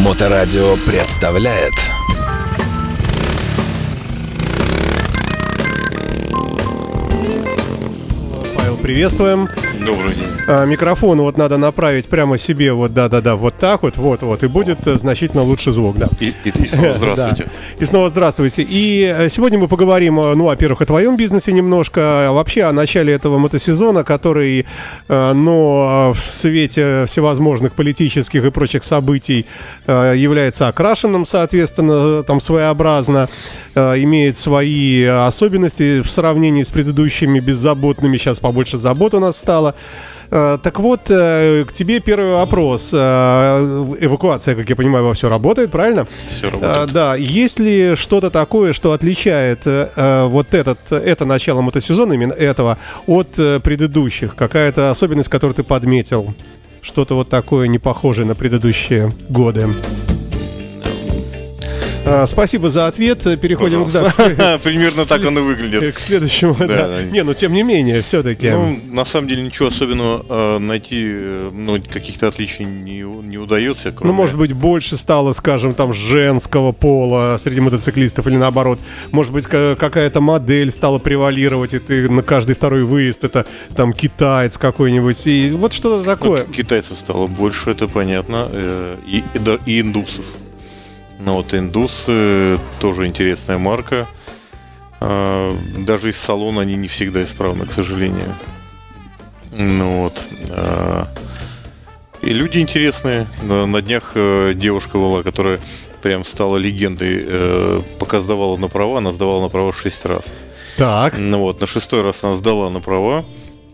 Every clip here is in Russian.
Моторадио представляет Павел, приветствуем. Добрый день. А, микрофон вот надо направить прямо себе, вот да-да-да, вот так вот, вот-вот, и будет э, значительно лучше звук, да. И, и, и снова здравствуйте. Да. И снова здравствуйте. И э, сегодня мы поговорим, э, ну, во-первых, о твоем бизнесе немножко, а вообще о начале этого мотосезона, который, но в свете всевозможных политических и прочих событий является окрашенным, соответственно, там своеобразно, имеет свои особенности в сравнении с предыдущими беззаботными. Сейчас побольше забот у нас стало. Э, Так вот, э, к тебе первый вопрос. Э, Эвакуация, как я понимаю, во все работает, правильно? Все работает. Да, есть ли что-то такое, что отличает вот этот, это начало мотосезона, именно этого, от предыдущих? Какая-то особенность, которую ты подметил? Что-то вот такое не похожее на предыдущие годы? А, Спасибо за ответ. Переходим к, да, Пожалуйста. Примерно так он и выглядит. к следующему. да. да. Не, ну тем не менее, все-таки. Ну, на самом деле ничего особенного э, найти, э, ну, каких-то отличий не, не удается. Ну, Кроме... может быть, больше стало, скажем, там, женского пола среди мотоциклистов или наоборот. Может быть, ка- какая-то модель стала превалировать, и ты на каждый второй выезд это там китаец какой-нибудь. И вот что-то Ну, такое. ки- китайцев стало больше, это понятно. э, И, и, и индусов. Ну вот индусы тоже интересная марка. А, Даже из салона они не всегда исправны, к сожалению. Ну вот. а, И люди интересные. На днях э, девушка была, которая прям стала легендой. э, Пока сдавала на права, она сдавала на права 6 раз. Так. Ну вот, на шестой раз она сдала на права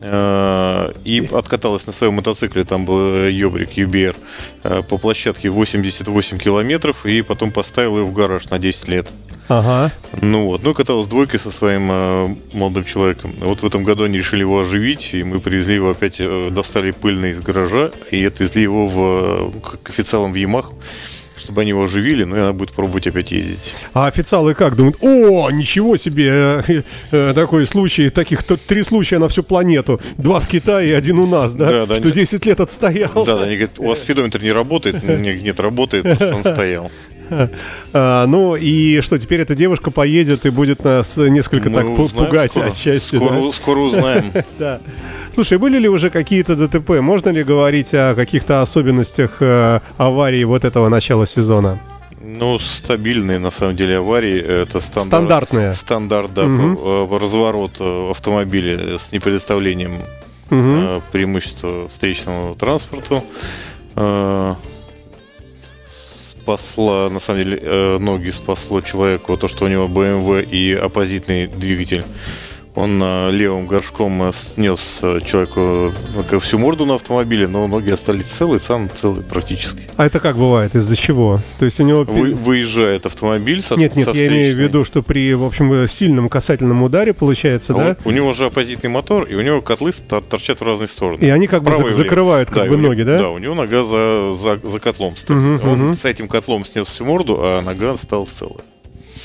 и откаталась на своем мотоцикле, там был э, Йобрик UBR, э, по площадке 88 километров, и потом поставила ее в гараж на 10 лет. Ага. Ну вот, ну и каталась двойкой со своим э, молодым человеком. Вот в этом году они решили его оживить, и мы привезли его опять, э, достали пыльный из гаража, и отвезли его в, э, к к официалам в Ямах, чтобы они его оживили, ну и она будет пробовать опять ездить. А официалы как думают? О, ничего себе! э, э, Такой случай, таких три случая на всю планету. Два в Китае и один у нас, да? Да, да, Что они- 10 лет отстоял. Да, да, они говорят, у вас спидометр не работает, нет, нет, работает, он стоял. А, ну и что, теперь эта девушка поедет и будет нас несколько так Мы узнаем пугать скоро. отчасти. Скоро, да? скоро узнаем. Да. Слушай, были ли уже какие-то ДТП? Можно ли говорить о каких-то особенностях э, аварии вот этого начала сезона? Ну, стабильные, на самом деле, аварии. Это стандарт. Стандартные. Стандарт, да. Э, Разворот э, автомобиля с непредоставлением Мгм. э, преимущества встречному транспорту. Э, Спасла, на самом деле, э, ноги спасло человеку то, что у него BMW и оппозитный двигатель. Он э, левым горшком э, снес э, человеку всю морду на автомобиле, но ноги остались целые, сам целый практически. А это как бывает? Из-за чего? То есть у него... Вы- выезжает автомобиль со Нет, нет, со я имею в виду, что при, в общем, сильном касательном ударе получается, А да? он- у него же оппозитный мотор, и у него котлы тор- торчат в разные стороны. И они как бы зак- закрывают как Да, бы и у него- ноги, да? Да, у него нога за, за, за котлом стоит. Мгм, Он мгм. с этим котлом снес всю морду, а нога осталась целая.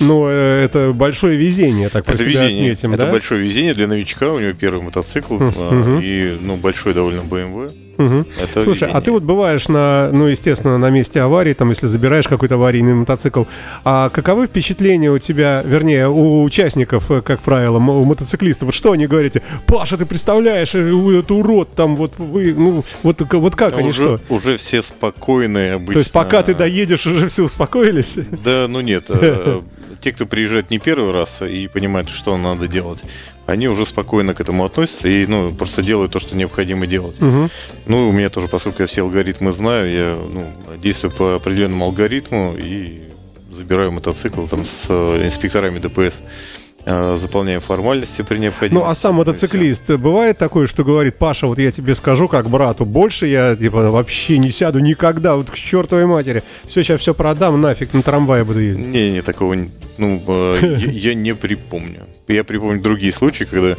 Ну, это большое везение, так это везение. отметим, это да? большое везение для новичка. У него первый мотоцикл а, мгм. и ну, большой довольно BMW. Мгм. Это Слушай, а везение. ты вот бываешь на, ну, естественно, на месте аварии, там, если забираешь какой-то аварийный мотоцикл, а каковы впечатления у тебя, вернее, у участников, э, как правило, у мотоциклистов? Вот что они говорите? Паша, ты представляешь, э, у- это урод, там, вот вы, ну, вот, вот как А они уже, что? уже все спокойные обычно. То есть пока ты доедешь, уже все успокоились? Да, ну нет. Те, кто приезжает не первый раз и понимают, что надо делать, они уже спокойно к этому относятся и ну, просто делают то, что необходимо делать. Мгм. Ну, у меня тоже, поскольку я все алгоритмы знаю, я ну, действую по определенному алгоритму и забираю мотоцикл там с э, инспекторами ДПС. Э, Заполняем формальности при необходимости. Ну, а сам мотоциклист, бывает такое, что говорит, Паша, вот я тебе скажу, как брату, больше я, типа, вообще не сяду никогда, вот к чертовой матери. Все, сейчас все продам, нафиг, на трамвае буду ездить. Не, не, такого ну, э, я, не припомню. Я припомню другие случаи, когда э,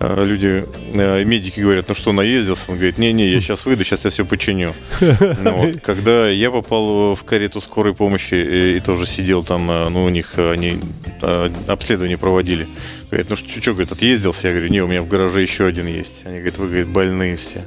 люди, э, медики говорят, ну что, наездился? Он говорит, не-не, я сейчас выйду, сейчас я все починю. Ну вот, Когда я попал в карету скорой помощи и, и тоже сидел там, э, ну, у них они э, обследование проводили. Говорят, ну что, что, говорит, отъездился? Я говорю, не, у меня в гараже еще один есть. Они говорят, вы, говорит, больные все.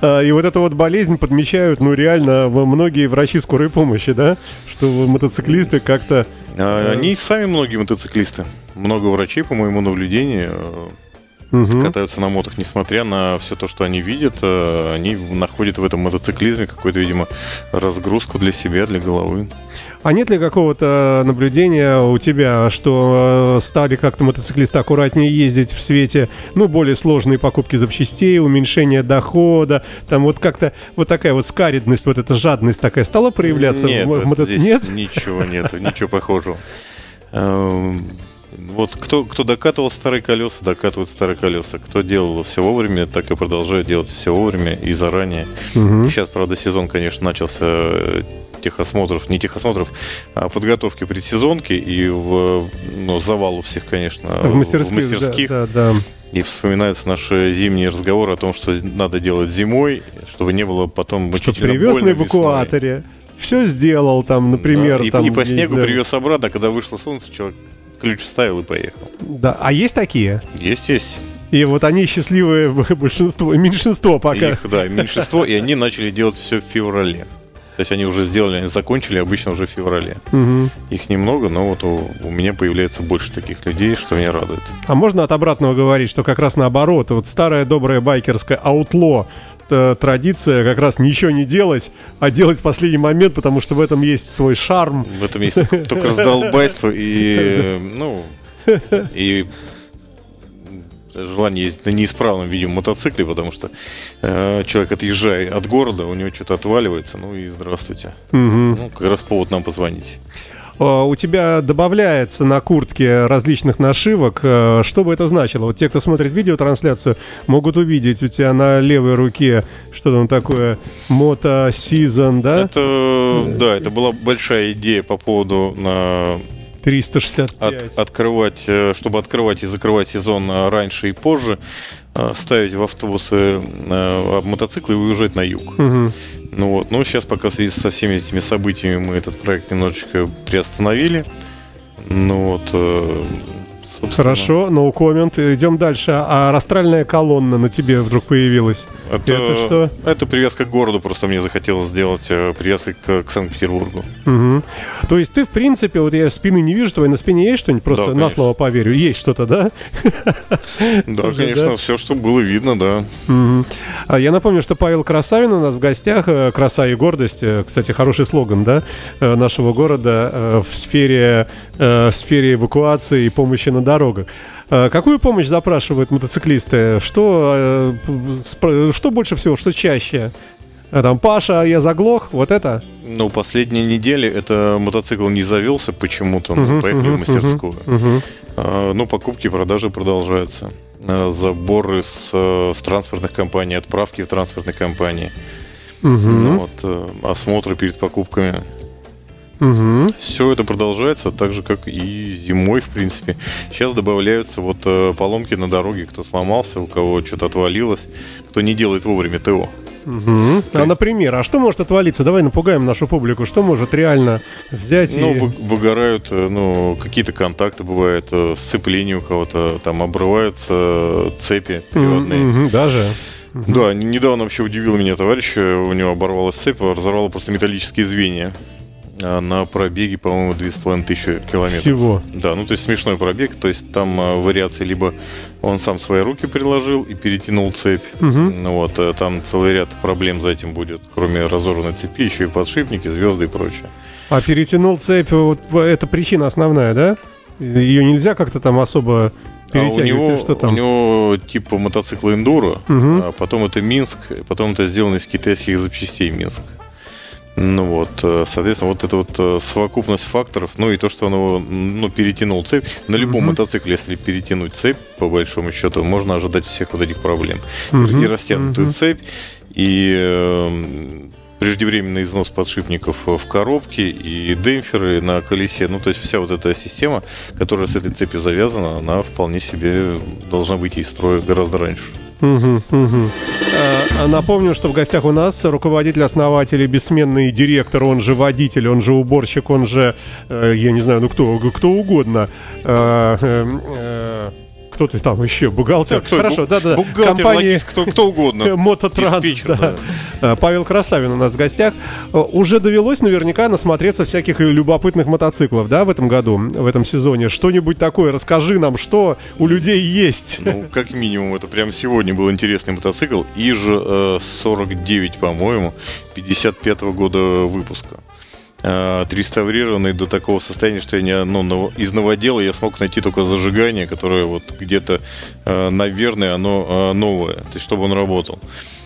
А, и вот эту вот болезнь подмечают, ну, реально, многие врачи скорой помощи, да? Что мотоциклисты как-то... А, они сами многие мотоциклисты. Много врачей, по моему наблюдению, угу. катаются на мотах, несмотря на все то, что они видят, э, они находят в этом мотоциклизме какую-то, видимо, разгрузку для себя, для головы. А нет ли какого-то наблюдения у тебя, что э, стали как-то мотоциклисты аккуратнее ездить в свете, ну, более сложные покупки запчастей, уменьшение дохода, там вот как-то вот такая вот скаридность, вот эта жадность такая стала проявляться нет, в мотоцикле? Нет? Ничего нет, ничего похожего. Вот кто, кто докатывал старые колеса, докатывают старые колеса. Кто делал все вовремя, так и продолжает делать все вовремя и заранее. Угу. Сейчас, правда, сезон, конечно, начался э, техосмотров, не техосмотров, а подготовки предсезонки и в ну, завал у всех, конечно, в мастерских. В мастерских. Да, да, да. И вспоминаются наши зимние разговоры о том, что надо делать зимой, чтобы не было потом мучительно Что привез на эвакуаторе, весной. все сделал там, например. Да, и, там, и по снегу привез обратно, когда вышло солнце, человек ключ вставил и поехал. Да, а есть такие? Есть, есть. И вот они счастливые большинство, меньшинство пока. Их, да, меньшинство, и они начали делать все в феврале. То есть они уже сделали, они закончили обычно уже в феврале. Угу. Их немного, но вот у, у меня появляется больше таких людей, что меня радует. А можно от обратного говорить, что как раз наоборот, вот старая добрая байкерская аутло традиция как раз ничего не делать, а делать в последний момент, потому что в этом есть свой шарм. В этом есть только раздолбайство и, ну, и желание ездить на неисправном, видимо, мотоцикле, потому что э, человек отъезжая от города, у него что-то отваливается, ну и здравствуйте. Угу. Ну, как раз повод нам позвонить. У тебя добавляется на куртке различных нашивок. Э, что бы это значило? Вот те, кто смотрит видеотрансляцию, могут увидеть у тебя на левой руке что там такое мото season, да? Это, да, это была большая идея по поводу на 365. От, открывать, э, чтобы открывать и закрывать сезон э, раньше и позже, э, ставить в автобусы мотоциклы и уезжать на юг. Угу. Ну вот, но сейчас пока в связи со всеми этими событиями мы этот проект немножечко приостановили. Ну вот, собственно. Хорошо, no comment. Идем дальше. А растральная колонна на тебе вдруг появилась. Это, это что? Это привязка к городу. Просто мне захотелось сделать э, привязку к, к Санкт-Петербургу. Угу. То есть ты, в принципе, вот я спины не вижу, твоей на спине есть что-нибудь? Просто да, на слово поверю. Есть что-то, да? Да, конечно, все, что было видно, да. А я напомню, что Павел Красавин у нас в гостях. Э, Краса и гордость. Э, кстати, хороший слоган, да, нашего города в сфере, в сфере эвакуации и помощи на дорогах. Э, какую помощь запрашивают мотоциклисты? Что, э, что больше всего, что чаще? А там, Паша, я заглох, вот это? Ну, последние недели это мотоцикл не завелся почему-то, uh-huh, поехали uh-huh, в мастерскую. Uh-huh. А, ну, покупки и продажи продолжаются. А, заборы с, с транспортных компаний, отправки в транспортной компании. Uh-huh. Ну, вот, э, осмотры перед покупками. Угу. Все это продолжается так же, как и зимой, в принципе. Сейчас добавляются вот э, поломки на дороге, кто сломался, у кого что-то отвалилось, кто не делает вовремя ТО. Угу. А, например, а что может отвалиться? Давай напугаем нашу публику. Что может реально взять ну, и... Выгорают, э, ну, какие-то контакты бывают, э, сцепление у кого-то, там обрываются цепи приводные. Угу, даже? Да, недавно вообще удивил меня товарищ, у него оборвалась цепь, разорвало просто металлические звенья. А, на пробеге, по-моему, 2500 километров. Всего? Да, ну то есть смешной пробег, то есть там а, вариации либо он сам свои руки приложил и перетянул цепь, угу. вот, а там целый ряд проблем за этим будет, кроме разорванной цепи, еще и подшипники, звезды и прочее. А перетянул цепь, вот это причина основная, да? Ее нельзя как-то там особо а у него, что там? у него типа мотоцикла эндуро, угу. а потом это Минск, потом это сделано из китайских запчастей Минск. Ну вот, э, соответственно, вот эта вот э, совокупность факторов, ну и то, что оно ну, перетянул цепь. На любом uh-huh. мотоцикле, если перетянуть цепь, по большому счету, можно ожидать всех вот этих проблем. Uh-huh. И, растянутую uh-huh. цепь, и э, преждевременный износ подшипников в коробке, и демпферы на колесе. Ну, то есть вся вот эта система, которая с этой цепью завязана, она вполне себе должна выйти из строя гораздо раньше. Угу. А, напомню, что в гостях у нас руководитель, основатель и бессменный директор, он же водитель, он же уборщик, он же, э, я не знаю, ну кто, кто угодно. Кто ты там еще? Бухгалтер? Да, кто- Хорошо, да-да. бухгалтер, Компании логист, кто- кто угодно. Мототранс, Диспетчер, да. А, Павел Красавин у нас в гостях. Э, Уже довелось наверняка насмотреться всяких любопытных мотоциклов, да, в этом году, в этом сезоне. Что-нибудь такое, расскажи нам, что у людей есть. Ну, как минимум, это прямо сегодня был интересный мотоцикл. ИЖ э, 49, по-моему, 55 года выпуска. Э, Отреставрированный до такого состояния, что я не, ну, из новодела я смог найти только зажигание, которое вот где-то, э, наверное, оно э, новое, то есть чтобы он работал.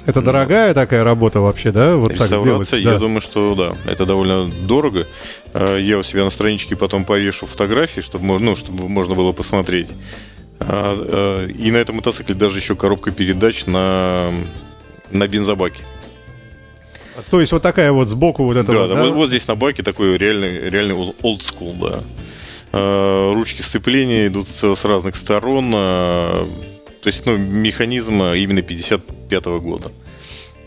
Это дорогая такая работа вообще, да? Вот так сделать. Я да. думаю, что да, это довольно дорого. Я у себя на страничке потом повешу фотографии, чтобы, ну, чтобы можно было посмотреть. А, И на этом мотоцикле даже еще коробка передач на, на бензобаке. То есть вот такая вот сбоку вот это Да, вот, да? Вот, вот здесь на баке такой реальный, реальный old school, да. Э, Ручки сцепления идут с, разных сторон. э, То есть, ну, механизм именно 55 года.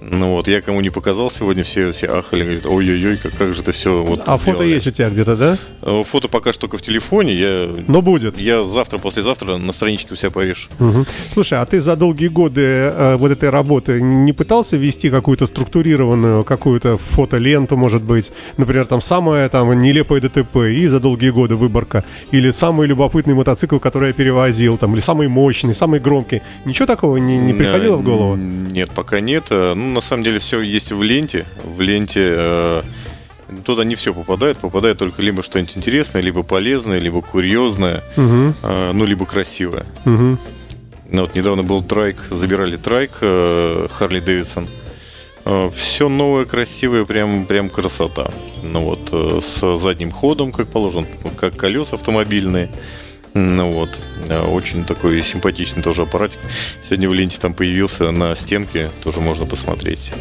Ну вот, я кому не показал сегодня, все, все ахали, говорят, ой-ой-ой, как, как же это все вот А фото сделали». есть у тебя где-то, да? Э, Фото пока что только в телефоне, я, Но будет. я завтра, послезавтра на страничке у себя повешу. Мгм. Слушай, а ты за долгие годы э, вот этой работы не пытался вести какую-то структурированную, какую-то фотоленту, может быть, например, там самое там нелепое ДТП и за долгие годы выборка, или самый любопытный мотоцикл, который я перевозил, там, или самый мощный, самый громкий. Ничего такого не, не приходило в голову? Э, Нет, пока нет. Э, На самом деле, все есть в ленте. В ленте э, туда не все попадает. Попадает только либо что-нибудь интересное, либо полезное, либо курьезное, Мгм, э, ну, либо красивое. мгм. Ну, вот недавно был трайк, забирали трайк Харли Дэвидсон. Все новое, красивое, прям, прям красота. Ну вот, э, с задним ходом, как положено, как колеса автомобильные. Ну вот, э, очень такой симпатичный тоже аппаратик. Сегодня в ленте там появился на стенке, тоже можно посмотреть.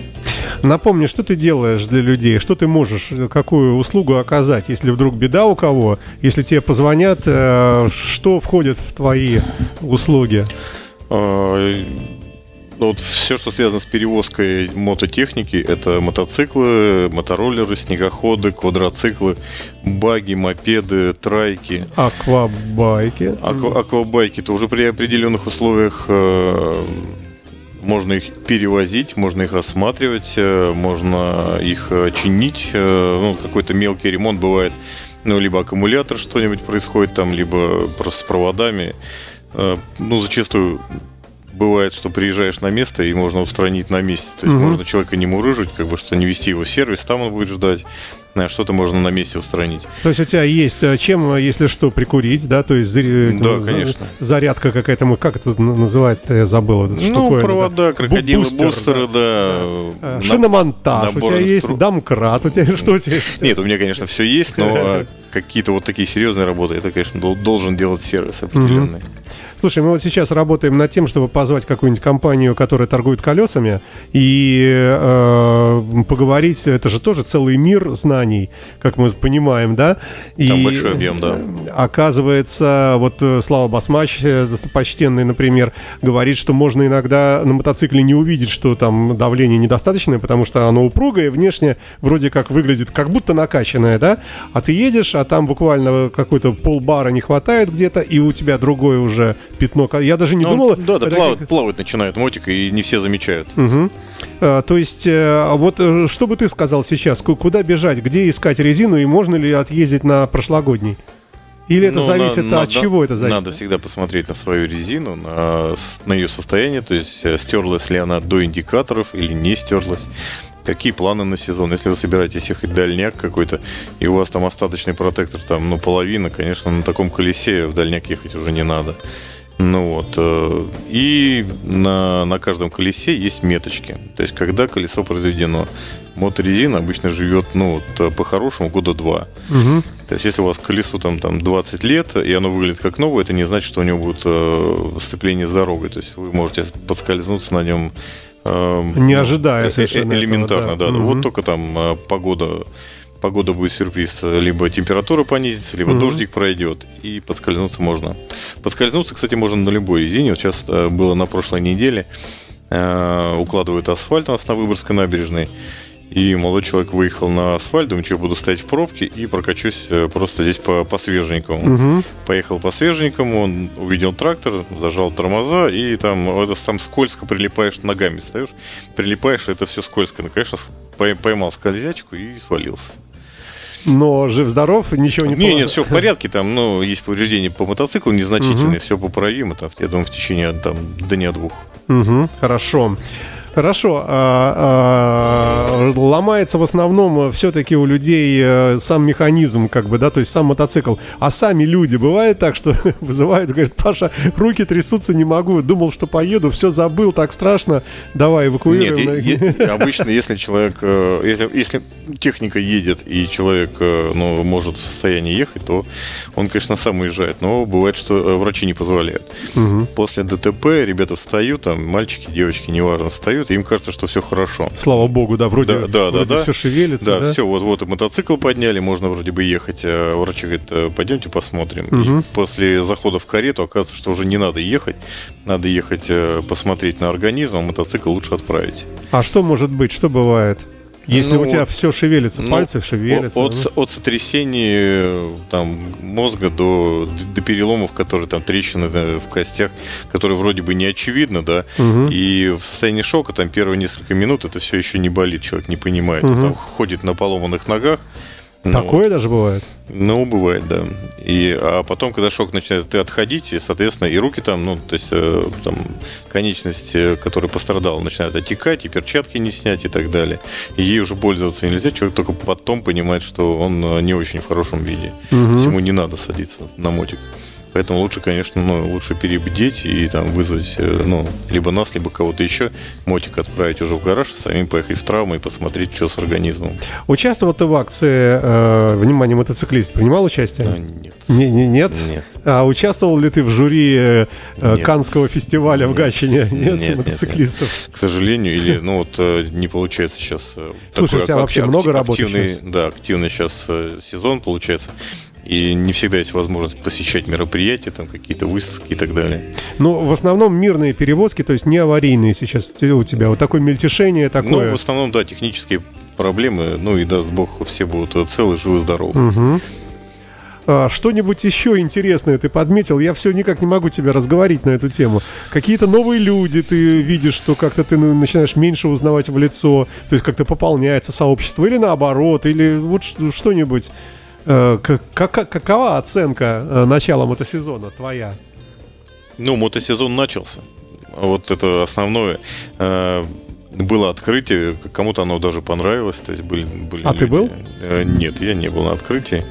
Напомни, что ты делаешь для людей, что ты можешь, э, какую услугу оказать, если вдруг беда у кого, если тебе позвонят, э, что входит в твои услуги? Ну, вот все, что связано с перевозкой мототехники, это мотоциклы, мотороллеры, снегоходы, квадроциклы, баги, мопеды, трайки. Аквабайки. Аква- аквабайки, то уже при определенных условиях э, можно их перевозить, можно их осматривать, э, можно их э, чинить. э, ну, какой-то мелкий ремонт бывает. Ну, либо аккумулятор что-нибудь происходит там, либо просто с проводами. Э, ну, зачастую бывает, что приезжаешь на место и можно устранить на месте. То есть Мгм. можно человека не мурыжить, как бы что не вести его в сервис, там он будет ждать. А что-то можно на месте устранить. То есть у тебя есть э, чем, э, если что, прикурить, да? То есть этим, Да, конечно. зарядка какая-то, как это называется, я забыл. Ну, штуковина, провода, да. крокодилы, Бустер, бустеры, да. Э, На- Шиномонтаж, у тебя есть инстру- домкрат, у тебя что у тебя есть? Нет, у меня, конечно, все есть, но э, какие-то вот такие серьезные работы, это, конечно, дол- должен делать сервис определенный. Слушай, мы вот сейчас работаем над тем, чтобы позвать какую-нибудь компанию, которая торгует колесами, и э, поговорить. Это же тоже целый мир знаний, как мы понимаем, да? И, Там большой объем, да. э, Оказывается, вот э, Слава Басмач, э, почтенный, например, говорит, что можно иногда на мотоцикле не увидеть, что там давление недостаточное, потому что оно упругое, внешне вроде как выглядит как будто накачанное, да? А ты едешь, а там буквально какой-то полбара не хватает где-то, и у тебя другое уже пятно. Я даже не Ну, думала... да, да, это плавать, как- плавать начинает мотик, и не все замечают. Мгм. А, То есть, э, вот э, что бы ты сказал сейчас? Ку- Куда бежать? Где искать резину? И можно ли отъездить на прошлогодний? Или это Ну, зависит на- от надо- чего это зависит? Надо всегда посмотреть на свою резину, на, на ее состояние, то есть э, стерлась ли она до индикаторов или не стерлась. Какие планы на сезон? Если вы собираетесь ехать дальняк какой-то, и у вас там остаточный протектор, там, ну, половина, конечно, на таком колесе в дальняк ехать уже не надо. Ну вот. э, И на, на каждом колесе есть меточки. То есть, когда колесо произведено. Моторезина обычно живет, ну, вот, э, по-хорошему, года два. Мгм. То есть, если у вас колесу там, там 20 лет, и оно выглядит как новое, это не значит, что у него будет э, сцепление с дорогой. То есть, вы можете подскользнуться на нем Не ожидая э, э, совершенно этого, Элементарно, да. да. Мгм. Вот только там э, погода, погода будет сюрприз. Либо температура понизится, либо Мгм. дождик пройдет, и подскользнуться можно. Подскользнуться, кстати, можно на любой резине. Вот сейчас было на прошлой неделе. э, укладывают асфальт у нас на Выборгской набережной. И молодой человек выехал на асфальт, думаю, что буду стоять в пробке и прокачусь э, просто здесь по, по свеженькому. Мгм. Поехал по свеженькому, он увидел трактор, зажал тормоза, и там, это, там скользко прилипаешь ногами, встаешь, прилипаешь, это все скользко. Ну, конечно, поймал скользячку и свалился. Но жив-здоров, ничего не Не, нет, все в порядке, там, ну, есть повреждения по мотоциклу незначительные, все поправимо, там, я думаю, в течение там, дня-двух. Мгм, хорошо. Хорошо. А, а, ломается в основном все-таки у людей э, сам механизм, как бы, да, то есть сам мотоцикл. А сами люди, бывает так, что вызывают, говорят, Паша, руки трясутся, не могу, думал, что поеду, все забыл, так страшно, давай Нет, эвакуируем. е- обычно, если человек, э, если, если техника едет и человек, э, ну, может в состоянии ехать, то он, конечно, сам уезжает. Но бывает, что э, врачи не позволяют. После ДТП ребята встают, там, мальчики, девочки, неважно, встают, и им кажется, что все хорошо. Слава богу, да, вроде, Да, да, да, да. все шевелится, Да, да? все, вот, вот и мотоцикл подняли, можно вроде бы ехать. А врачи говорят, «Э, пойдемте посмотрим. И после захода в карету оказывается, что уже не надо ехать, надо ехать э, посмотреть на организм, а мотоцикл лучше отправить. А что может быть, что бывает? Если Ну, у тебя все шевелится, Ну, пальцы шевелятся. От, ну. от, от сотрясений там, мозга до, до переломов, которые там трещины да, в костях, которые вроде бы не очевидно, да. И в состоянии шока там первые несколько минут это все еще не болит, человек не понимает. Он там ходит на поломанных ногах. Ну, Такое даже бывает? ну, бывает, да. И, а потом, когда шок начинает отходить, и, соответственно, и руки там, ну, то есть, э, там, конечность, э, которая пострадала, начинает отекать, и перчатки не снять и так далее. И ей уже пользоваться нельзя, человек только потом понимает, что он э, не очень в хорошем виде. То есть ему не надо садиться на мотик. Поэтому лучше, конечно, ну, лучше перебдеть и там вызвать, э, ну, либо нас, либо кого-то еще, мотик отправить уже в гараж, а самим поехать в травму и посмотреть, что с организмом. Участвовал ты в акции э, «Внимание, мотоциклист»? Принимал участие? А, нет. Не, не, нет? Нет. А участвовал ли ты в жюри э, э, Нет. Канского фестиваля в Гатчине? Нет, Нет, нет, мотоциклистов. К сожалению, или, ну вот, э, не получается сейчас... Слушай, такой у тебя вообще актив- много работы активный, сейчас? Да, активный сейчас сезон получается. И не всегда есть возможность посещать мероприятия, там какие-то выставки и так далее. Ну, в основном мирные перевозки, то есть не аварийные сейчас у тебя. Вот такое мельтешение Ну, такое. в основном, да, технические проблемы, ну и даст бог, все будут целы, живы, здоровы. А, Что-нибудь еще интересное ты подметил? Я все никак не могу тебя разговорить на эту тему. Какие-то новые люди ты видишь, что как-то ты ну, начинаешь меньше узнавать в лицо, то есть как-то пополняется сообщество, или наоборот, или вот что-нибудь. Э, к- кака- Какова оценка э, начала мотосезона твоя? Ну, мотосезон начался. Вот это основное. Э, Было открытие, кому-то оно даже понравилось. То есть были, были А ты был? Э, Нет, я не был на открытии.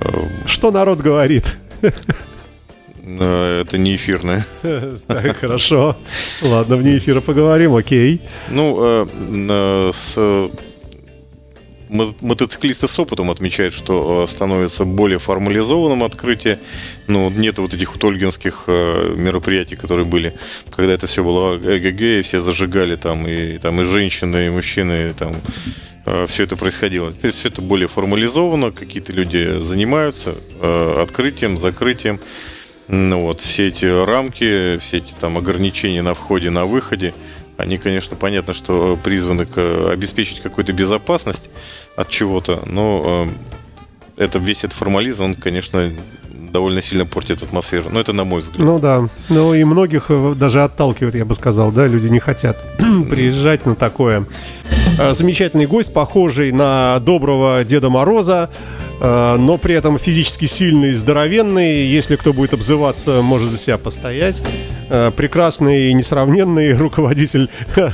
Э, Что народ говорит? э, Это не эфирное. Так, хорошо. Ладно, вне эфира поговорим, окей. Ну, э, э, с, э, мотоциклисты с опытом отмечают, что э, становится более формализованным открытие. Ну, нет вот этих вот ольгинских э, мероприятий, которые были, когда это все было ЭГГ, и все зажигали там, и там и женщины, и мужчины, и там все это происходило. Теперь все это более формализовано, какие-то люди занимаются э, открытием, закрытием. Ну вот, все эти рамки, все эти там ограничения на входе, на выходе, они, конечно, понятно, что призваны к, э, обеспечить какую-то безопасность от чего-то, но э, это весь этот формализм, он, конечно, довольно сильно портит атмосферу. Но это на мой взгляд. Ну да. Ну и многих э, даже отталкивает, я бы сказал, да, люди не хотят приезжать на такое. Э, Замечательный гость, похожий на доброго Деда Мороза, э, но при этом физически сильный, здоровенный. Если кто будет обзываться, может за себя постоять. Э, Прекрасный и несравненный руководитель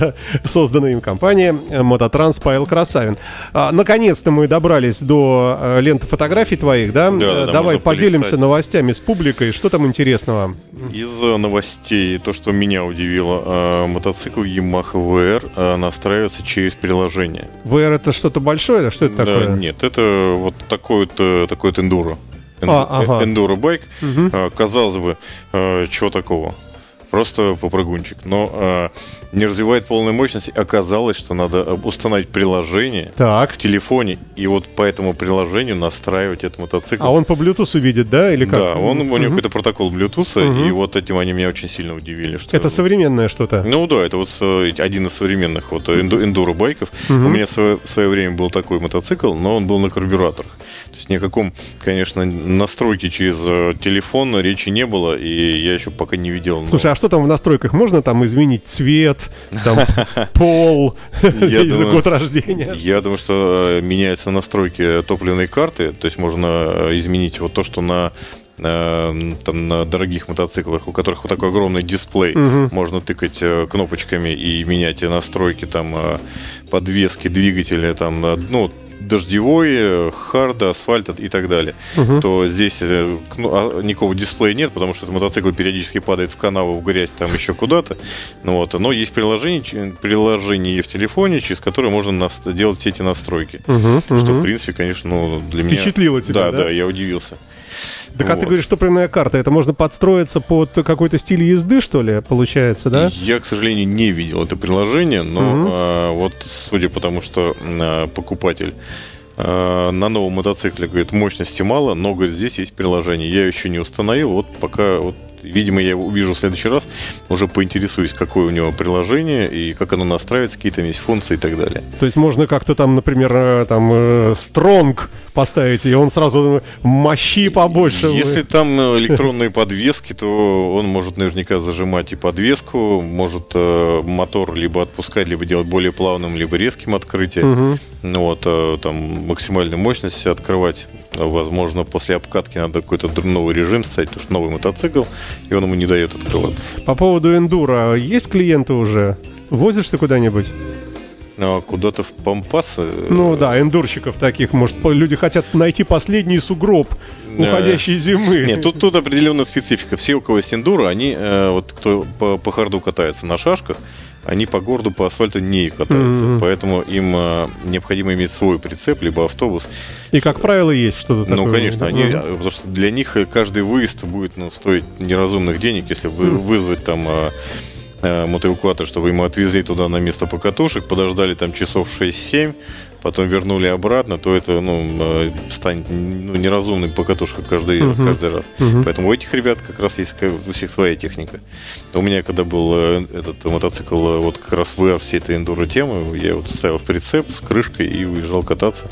созданной им компании э, Мототранс Павел Красавин. А, Наконец-то мы добрались до э, ленты фотографий твоих, да? Да, да, да, Давай поделимся полистать. новостями с публикой. Что там интересного? Из новостей, то, что меня удивило, мотоцикл Yamaha VR настраивается через приложение. VR это что-то большое? Что это Да, такое? нет, это вот такой вот, такой вот эндуро. Эн- А, ага. Эндуро байк. Э, Казалось бы, чего такого? Просто попрыгунчик. Но э, не развивает полной мощности. Оказалось, что надо установить приложение Так. в телефоне и вот по этому приложению настраивать этот мотоцикл. А он по Bluetooth видит, да, или как? Да, он, у него какой-то протокол Bluetooth, Мгм. и вот этим они меня очень сильно удивили. Что Это современное что-то. ну да, это вот э, один из современных вот энду- эндуро-байков. Мгм. У меня в свое, в свое время был такой мотоцикл, но он был на карбюраторах. То есть ни о каком, конечно, настройке через э, телефон речи не было, и я еще пока не видел. но- Слушай, а что там в настройках? Можно там изменить цвет, там пол, и год рождения? Я думаю, что э, меняются настройки топливной карты, то есть можно э, изменить вот то, что на э, там на дорогих мотоциклах, у которых вот такой огромный дисплей, Мгм. можно тыкать кнопочками и менять э, настройки там подвески, двигателя, там, ну, дождевой, э, харда, асфальта и так далее, Мгм. то здесь э, кно- а, никакого дисплея нет, потому что этот мотоцикл периодически падает в канаву, в грязь, там еще куда-то. Ну, вот. Но есть приложение, приложение в телефоне, через которое можно нас- делать все эти настройки. Мгм, Что, в мгм. принципе, конечно, ну, для меня... Впечатлило тебя, да? да? Да, я удивился. Так а ты Вот. говоришь, топливная карта, это можно подстроиться под какой-то стиль езды, что ли, получается, да? Я, к сожалению, не видел это приложение, но Мгм. а, вот судя по тому, что а, покупатель а, на новом мотоцикле говорит, мощности мало, но говорит, здесь есть приложение. Я еще не установил, вот пока вот Видимо, я его увижу в следующий раз, уже поинтересуюсь, какое у него приложение и как оно настраивается, какие там есть функции и так далее. То есть можно как-то там, например, э, там э, стронг поставить, и он сразу мощи побольше. Если там э, электронные подвески, то он может наверняка зажимать и подвеску, может э, мотор либо отпускать, либо делать более плавным, либо резким открытием. Мгм. Ну вот, э, там максимальную мощность открывать. Возможно, после обкатки надо какой-то новый режим ставить, потому что новый мотоцикл, и он ему не дает открываться. По поводу эндура, есть клиенты уже? Возишь ты куда-нибудь? А куда-то в Пампас. э, Ну да, эндурщиков таких, может, люди хотят найти последний сугроб уходящей зимы. Нет, тут, тут определенная специфика. Все, у кого есть эндуро, они, э, вот кто по, по харду катается на шашках, они по городу, по асфальту не катаются. Мгм. Поэтому им э, необходимо иметь свой прицеп, либо автобус. И, как правило, есть что-то такое. Ну, конечно, они, э, потому что для них э, каждый выезд будет ну, стоить неразумных денег, если вы, вызвать там э, мотоэвакуатор, чтобы ему отвезли туда на место покатушек, подождали там часов 6-7, потом вернули обратно, то это ну, э, станет ну, неразумным покатушка каждый, Мгм. каждый раз. Мгм. Поэтому у этих ребят как раз есть у всех своя техника. У меня, когда был э, этот мотоцикл, э, вот как раз VR всей этой эндуро темы, я вот ставил в прицеп с крышкой и уезжал кататься.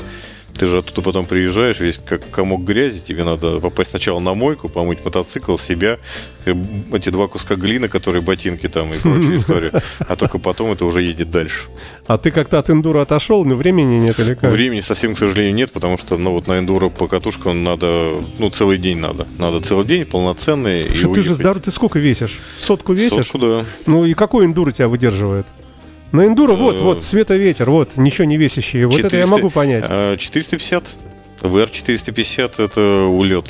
Ты же оттуда потом приезжаешь, весь как комок грязи, тебе надо попасть сначала на мойку, помыть мотоцикл, себя, э, эти два куска глины, которые ботинки там и прочая история, а только потом это уже едет дальше. А ты как-то от эндура отошел, но времени нет или как? Времени совсем, к сожалению, нет, потому что, ну, вот на эндуро по катушкам надо, ну, целый день надо. Надо целый день, полноценный. Что ты же уехать. здоров, ты сколько весишь? Сотку весишь? Сотку, да. Ну и какой эндуро тебя выдерживает? На эндуро, вот, Э, вот, света-ветер, вот, ничего не весящие. Вот это я 400, могу понять. а, 450. VR 450 это улет.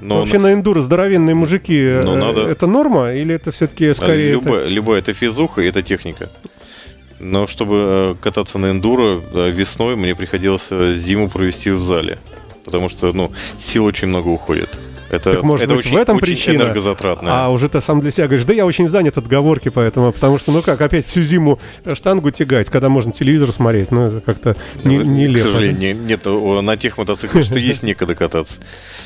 Но Вообще на эндуро здоровенные мужики, Но э, надо- это норма или это все-таки скорее... это- любая, любая это физуха и это техника. Но чтобы э, кататься на эндуро э, весной, мне приходилось э, зиму провести в зале. Потому что, ну, сил очень много уходит. Это, Так, может это быть, очень, в этом очень причина? энергозатратно. А уже ты сам для себя говоришь, да я очень занят отговорки поэтому, потому что, ну как, опять всю зиму штангу тягать, когда можно телевизор смотреть, ну это как-то не, К нелепо. сожалению, не- нет, о, на тех мотоциклах, что есть, некогда кататься.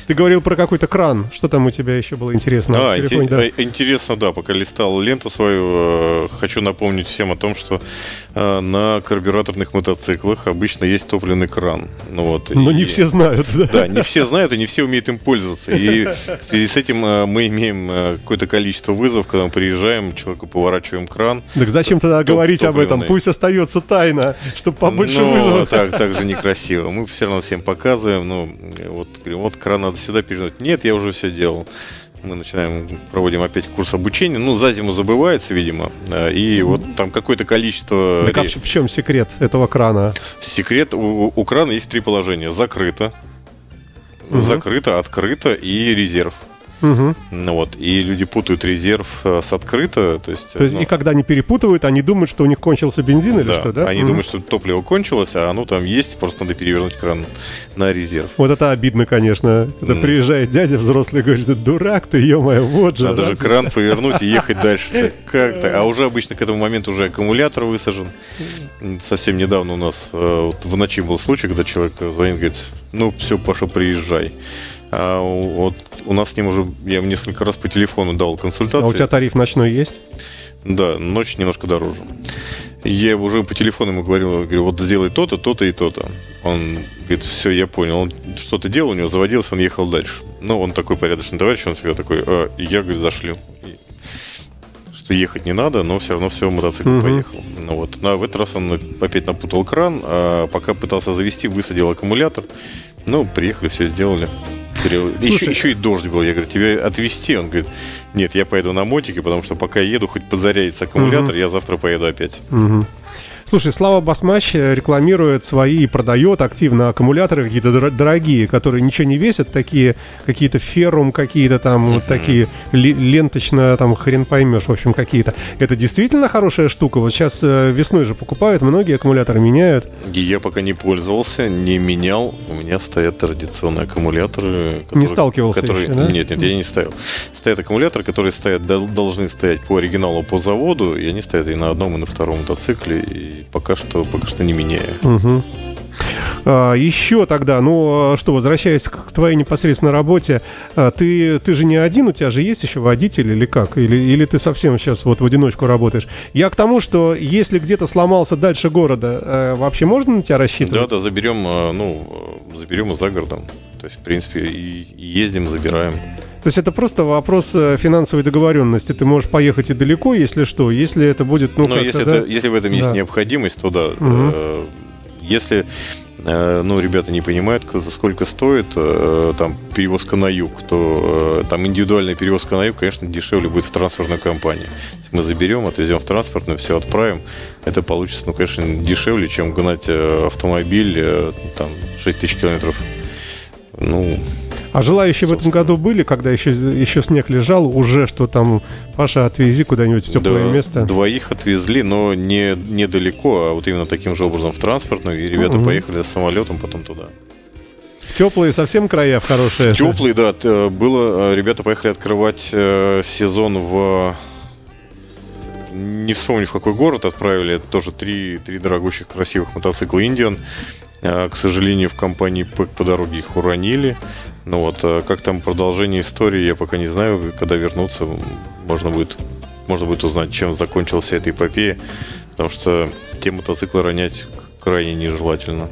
Ты говорил про какой-то кран, что там у тебя еще было интересно А, телефоне, да? э, интересно, да, пока листал ленту свою, э, хочу напомнить всем о том, что на карбюраторных мотоциклах обычно есть топливный кран. Ну, вот, Но и- не все знают, да? Да, не все знают и не все умеют им пользоваться. И в связи с этим э, мы имеем э, какое-то количество вызовов, когда мы приезжаем, человеку поворачиваем кран. Так зачем тогда Топ- говорить об этом? топливный. Пусть остается тайна, чтобы побольше Но вызовов. так, так же некрасиво. Мы все равно всем показываем. Ну, вот, вот кран надо сюда перевернуть. Нет, я уже все делал. Мы начинаем, проводим опять курс обучения. Ну, за зиму забывается, видимо. э, И вот там какое-то количество... Так а в чем секрет этого крана? Секрет, у, у крана есть три положения. Закрыто, Мгм. закрыто, открыто и резерв. Ну вот, и люди путают резерв э, с открыто, то есть... То есть, ну, и когда они перепутывают, они думают, что у них кончился бензин или да, что, да? Они Мгм. думают, что топливо кончилось, а оно там есть, просто надо перевернуть кран на резерв. Вот это обидно, конечно. Когда М. приезжает дядя взрослый и говорит, «Да дурак ты, ё-моё, вот же. Надо же раз». кран повернуть и ехать дальше. Так Как-то. А уже обычно к этому моменту уже аккумулятор высажен. Совсем недавно у нас э, в ночи был случай, когда человек звонит, говорит, ну все, Паша, приезжай. А вот у нас с ним уже, я несколько раз по телефону дал А консультации. у тебя тариф ночной есть? Да, ночь немножко дороже. Я уже по телефону ему говорил, говорю, вот сделай то-то, то-то и то-то. Он говорит, все, я понял. Он что-то делал, у него заводился, он ехал дальше. Ну, он такой порядочный товарищ, он всегда такой, «А, я, говорит, зашлю. Что ехать не надо, но все равно все, мотоцикл Мгм. поехал. Ну вот. Ну, а в этот раз он опять напутал кран, а пока пытался завести, высадил аккумулятор. Ну, приехали, все сделали. Говорю, Еще, Слушай, еще и дождь был. Я говорю, тебе отвезти? Он говорит, нет, я поеду на мотике, потому что пока еду, хоть позарядится аккумулятор, я завтра поеду опять. Мгм. Слушай, Слава Басмач э, рекламирует свои и продает активно аккумуляторы какие-то дор- дорогие, которые ничего не весят, такие какие-то феррум, какие-то там вот такие ленточно, там хрен поймешь, в общем, какие-то. Это действительно хорошая штука. Вот сейчас э, весной же покупают, многие аккумуляторы меняют. Я пока не пользовался, не менял. У меня стоят традиционные аккумуляторы. Не сталкивался которые... еще, да? Нет, нет, я не ставил. Стоят аккумуляторы, которые стоят, дол- должны стоять по оригиналу по заводу, и они стоят и на одном, и на втором мотоцикле, и пока что, пока что не меняю. Мгм. А, еще тогда, ну а что, возвращаясь к твоей непосредственно работе, а, ты, ты же не один, у тебя же есть еще водитель или как? Или, или ты совсем сейчас вот в одиночку работаешь? Я к тому, что если где-то сломался дальше города, э, вообще можно на тебя Да, рассчитывать? да, заберем, э, ну, заберем и за городом. То есть, в принципе, и ездим, забираем. То есть это просто вопрос э, финансовой договоренности. Ты можешь поехать и далеко, если что. Если это будет, ну, Но как-то, если, да? это, если в этом есть Да. необходимость, то да. Э, Если э, ну, ребята не понимают, сколько стоит там перевозка на юг, то там индивидуальная перевозка на юг, конечно, дешевле будет в транспортной компании. Мы заберем, отвезем в транспортную, все отправим. Это получится, ну, конечно, дешевле, чем гнать автомобиль там 6 тысяч километров. Ну, А желающие в этом Собственно. году были, когда еще, еще снег лежал, уже что там, Паша, отвези куда-нибудь в теплое Да, место. Двоих отвезли, но не недалеко, а вот именно таким же образом в транспортную. И ребята Мгм. поехали с самолетом потом туда. В теплые совсем края, в хорошие. Теплый, да. т- э, Было, э, ребята поехали открывать э, сезон в... Не вспомню, в какой город отправили. Это тоже три, три дорогущих, красивых мотоцикла Индиан. Э, К сожалению, в компании ПЭК по дороге их уронили. Ну вот, э, как там продолжение истории, я пока не знаю. Когда вернуться, можно будет, можно будет узнать, чем закончилась эта эпопея. Потому что те мотоциклы ронять крайне нежелательно.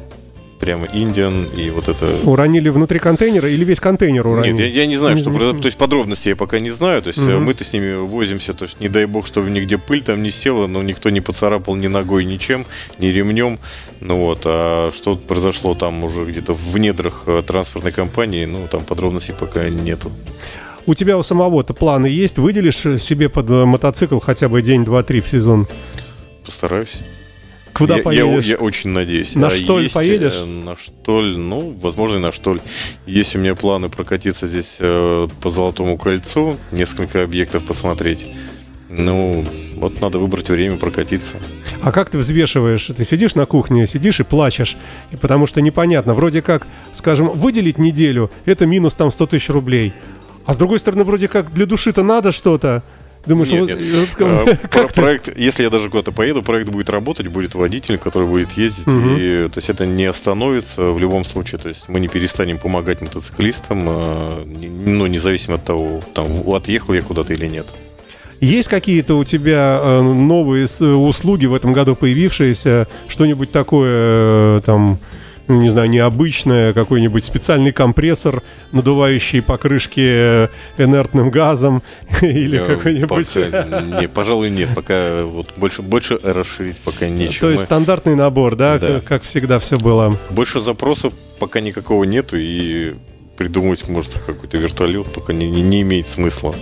Прямо Индиан и вот это Уронили внутри контейнера или весь контейнер уронили? нет, я, я не знаю, что произошло. То есть подробности я пока не знаю. То есть Мгм. мы-то с ними возимся, то есть не дай бог, чтобы нигде пыль там не села, но никто не поцарапал ни ногой, ничем, ни ремнем. Ну вот, а что произошло там уже где-то в недрах э, транспортной компании, ну там подробностей пока нету. У тебя у самого-то планы есть? Выделишь себе под э, мотоцикл хотя бы день, два, три в сезон? Постараюсь. Куда я, поедешь? Я, я очень надеюсь. На А Штоль есть, поедешь? э, На Штоль, ну, возможно, и на Штоль. Есть у меня планы прокатиться здесь э, по Золотому кольцу, несколько объектов посмотреть. Ну, вот надо выбрать время прокатиться. А как ты взвешиваешь? Ты сидишь на кухне, сидишь и плачешь, и потому что непонятно. Вроде как, скажем, выделить неделю, это минус там 100 тысяч рублей. А с другой стороны, вроде как для души-то надо что-то. Думаешь, Нет, вот, нет. вот Э, про- проект, если я даже куда-то поеду, проект будет работать, будет водитель, который будет ездить, Мгм. и то есть это не остановится в любом случае, то есть мы не перестанем помогать мотоциклистам, э, ну независимо от того, там отъехал я куда-то или нет. Есть какие-то у тебя э, новые услуги в этом году появившиеся? Что-нибудь такое, там, не знаю, необычное, какой-нибудь специальный компрессор, надувающий покрышки э, инертным газом или какой-нибудь... не, пожалуй, нет, пока вот больше, больше расширить пока нечего. То есть стандартный набор, да, Да. как- как всегда все было. Больше запросов пока никакого нету, и придумать, может, какой-то вертолет пока не, не, не имеет смысла.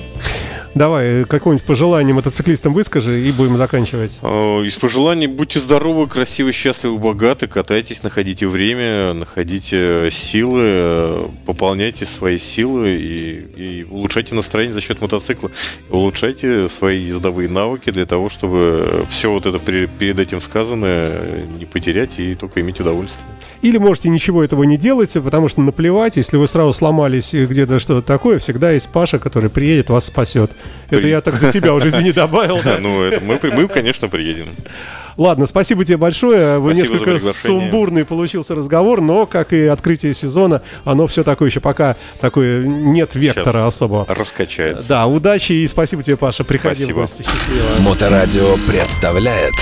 Давай, какое-нибудь пожелание мотоциклистам выскажи и будем заканчивать. Э, Из пожеланий будьте здоровы, красивы, счастливы, богаты, катайтесь, находите время, находите силы, э, пополняйте свои силы и, и улучшайте настроение за счет мотоцикла. Улучшайте свои ездовые навыки для того, чтобы все вот это пере- перед этим сказанное не потерять и только иметь удовольствие. Или можете ничего этого не делать, потому что наплевать, если вы сразу сломались и где-то что-то такое, всегда есть Паша, который приедет, вас спасет. Это я так за тебя уже, извини, добавил. да. Ну, это мы, конечно, приедем. Ладно, спасибо тебе большое. Вы несколько сумбурный получился разговор, но, как и открытие сезона, оно все такое еще пока такое нет вектора особого. Раскачается. Да, удачи и спасибо тебе, Паша. Приходи Спасибо. в гости. Счастливо. Моторадио представляет